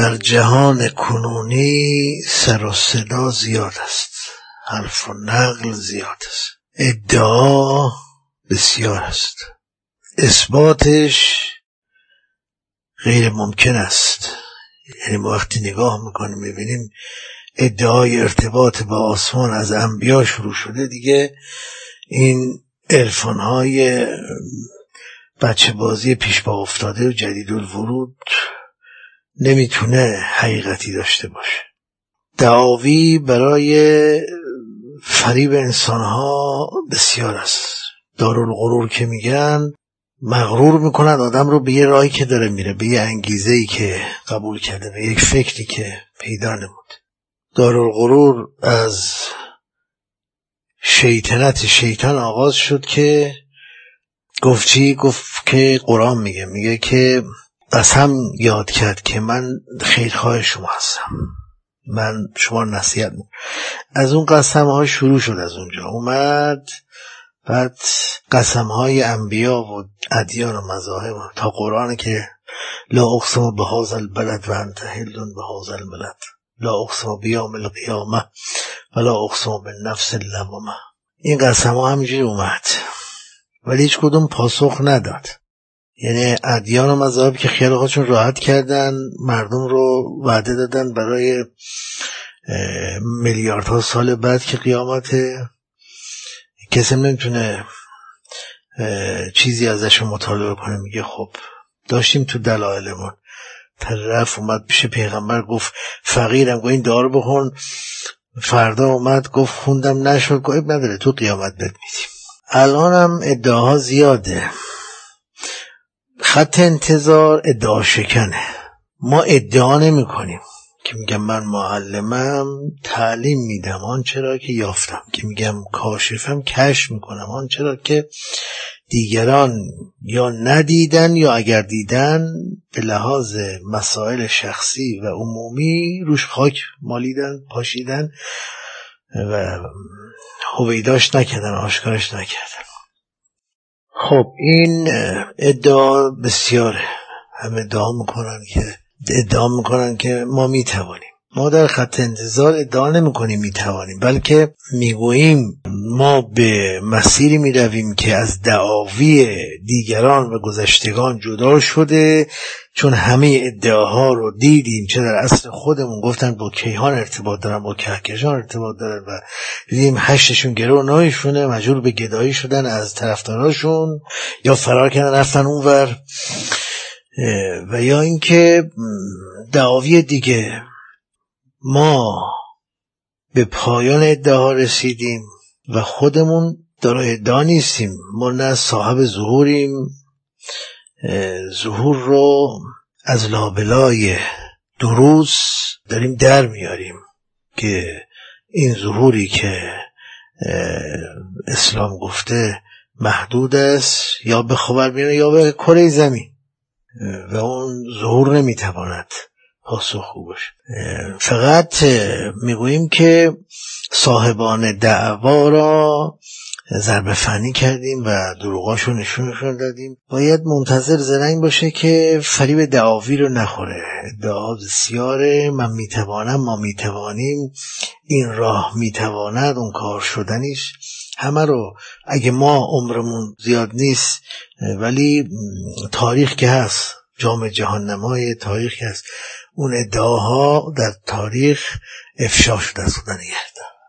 در جهان کنونی سر و صدا زیاد است. حرف و نقل زیاد است. ادعا بسیار است. اثباتش غیر ممکن است. یعنی ما وقتی نگاه می‌کنیم می‌بینیم ادعای ارتباط با آسمان از انبیا شروع شده دیگه. این های بچه بازی پیش با افتاده و جدید الورود نمی‌تونه حقیقتی داشته باشه. دعاوی برای فریب انسانها بسیار است. دارالغرور که میگن مغرور می‌کنن آدم رو به یه راهی که داره میره به یه انگیزه ای که قبول کرده به یک فکری که پیدا نمود. دارالغرور از شیطنت شیطان آغاز شد که گفت چی؟ گفت که قرآن میگه. میگه که قسم یاد کرد که من خیرخواه شما هستم. من شما نصیحت از اون قسم ها شروع شد از اونجا. اومد بعد قسم های انبیا و ادیان و مذاهب تا قرآن که لا اقسم به هذا البلد و انت به هذا البلد لا اقسم بیام القیامه و لا اقسم به نفس اللوامه. این قسم ها همینجوری اومد. ولی هیچ کدوم پاسخ نداد. یعنی ادیان و مذاهب که خیال خودشون راحت کردن مردم رو وعده دادن برای میلیاردها سال بعد که قیامت کسی نمی‌تونه چیزی ازش مطالبه کنه میگه خب داشتیم تو دلایلمون. طرف اومد پیش پیغمبر گفت فقیرم گفت این دار بخون. فردا اومد گفت خوندم نشد گفت نداره تو قیامت بد میدیم. الانم ادعاها زیاده. خط انتظار ادعا شکنه. ما ادعا نمی کنیم که میگم من معلمم تعلیم میدم. آنچه را که یافتم. که میگم کاشفم کش می‌کنم. آنچه را که دیگران یا ندیدن یا اگر دیدن به لحاظ مسائل شخصی و عمومی روش خاک مالیدن پاشیدن و هویداش نکردن آشکارش نکردن. خب این ادعا بسیاره هم ادعا می‌کنن که ادعا می‌کنن که ما می‌توانیم ما در خط انتظار ادعا نمی کنیم می بلکه می‌گوییم ما به مسیری می رویم که از دعاوی دیگران و گذشتگان جدا شده چون همه ادعاها رو دیدیم چه در اصل خودمون گفتن با کیهان ارتباط دارن با کهکشان ارتباط دارن و دیدیم هشتشون گرو نایشونه مجبور به گدایی شدن از طرفداراشون یا فرار کردن رفتن اونور. و یا اینکه دعاوی دیگه ما به پایان ادعا رسیدیم و خودمون دارای ادعا نیستیم. ما نه صاحب ظهوریم. ظهور رو از لابلای دروس داریم در میاریم که این ظهوری که اسلام گفته محدود است یا به خبر میانه یا به کره زمین. و اون ظهور نمی‌تواند پاسخگو باشه. فقط می‌گوییم که صاحبان دعوا را ضربه فنی کردیم و دروغاشو نشونشون دادیم. باید منتظر زرنگ باشه که فریب دعاوی رو نخوره. دعا بسیاره من می‌توانم ما می‌توانیم. این راه می‌تواند اون کار شدنیش. همه رو اگه ما عمرمون زیاد نیست ولی تاریخ که هست جام جهان نمای تاریخ هست اون ادعاها در تاریخ افشا شده از خدا نگهدار.